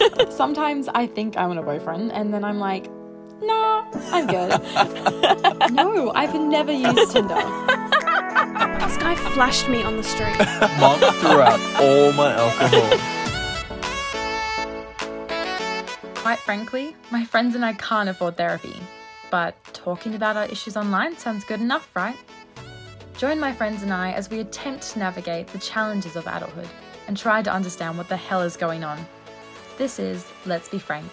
Sometimes I think I want a boyfriend, and then I'm like, nah, I'm good. no, I've never used Tinder. This guy flashed me on the street. Mom threw out all my alcohol. Quite frankly, my friends and I can't afford therapy. But talking about our issues online sounds good enough, right? Join my friends and I as we attempt to navigate the challenges of adulthood and try to understand what the hell is going on. This is Let's Be Frank,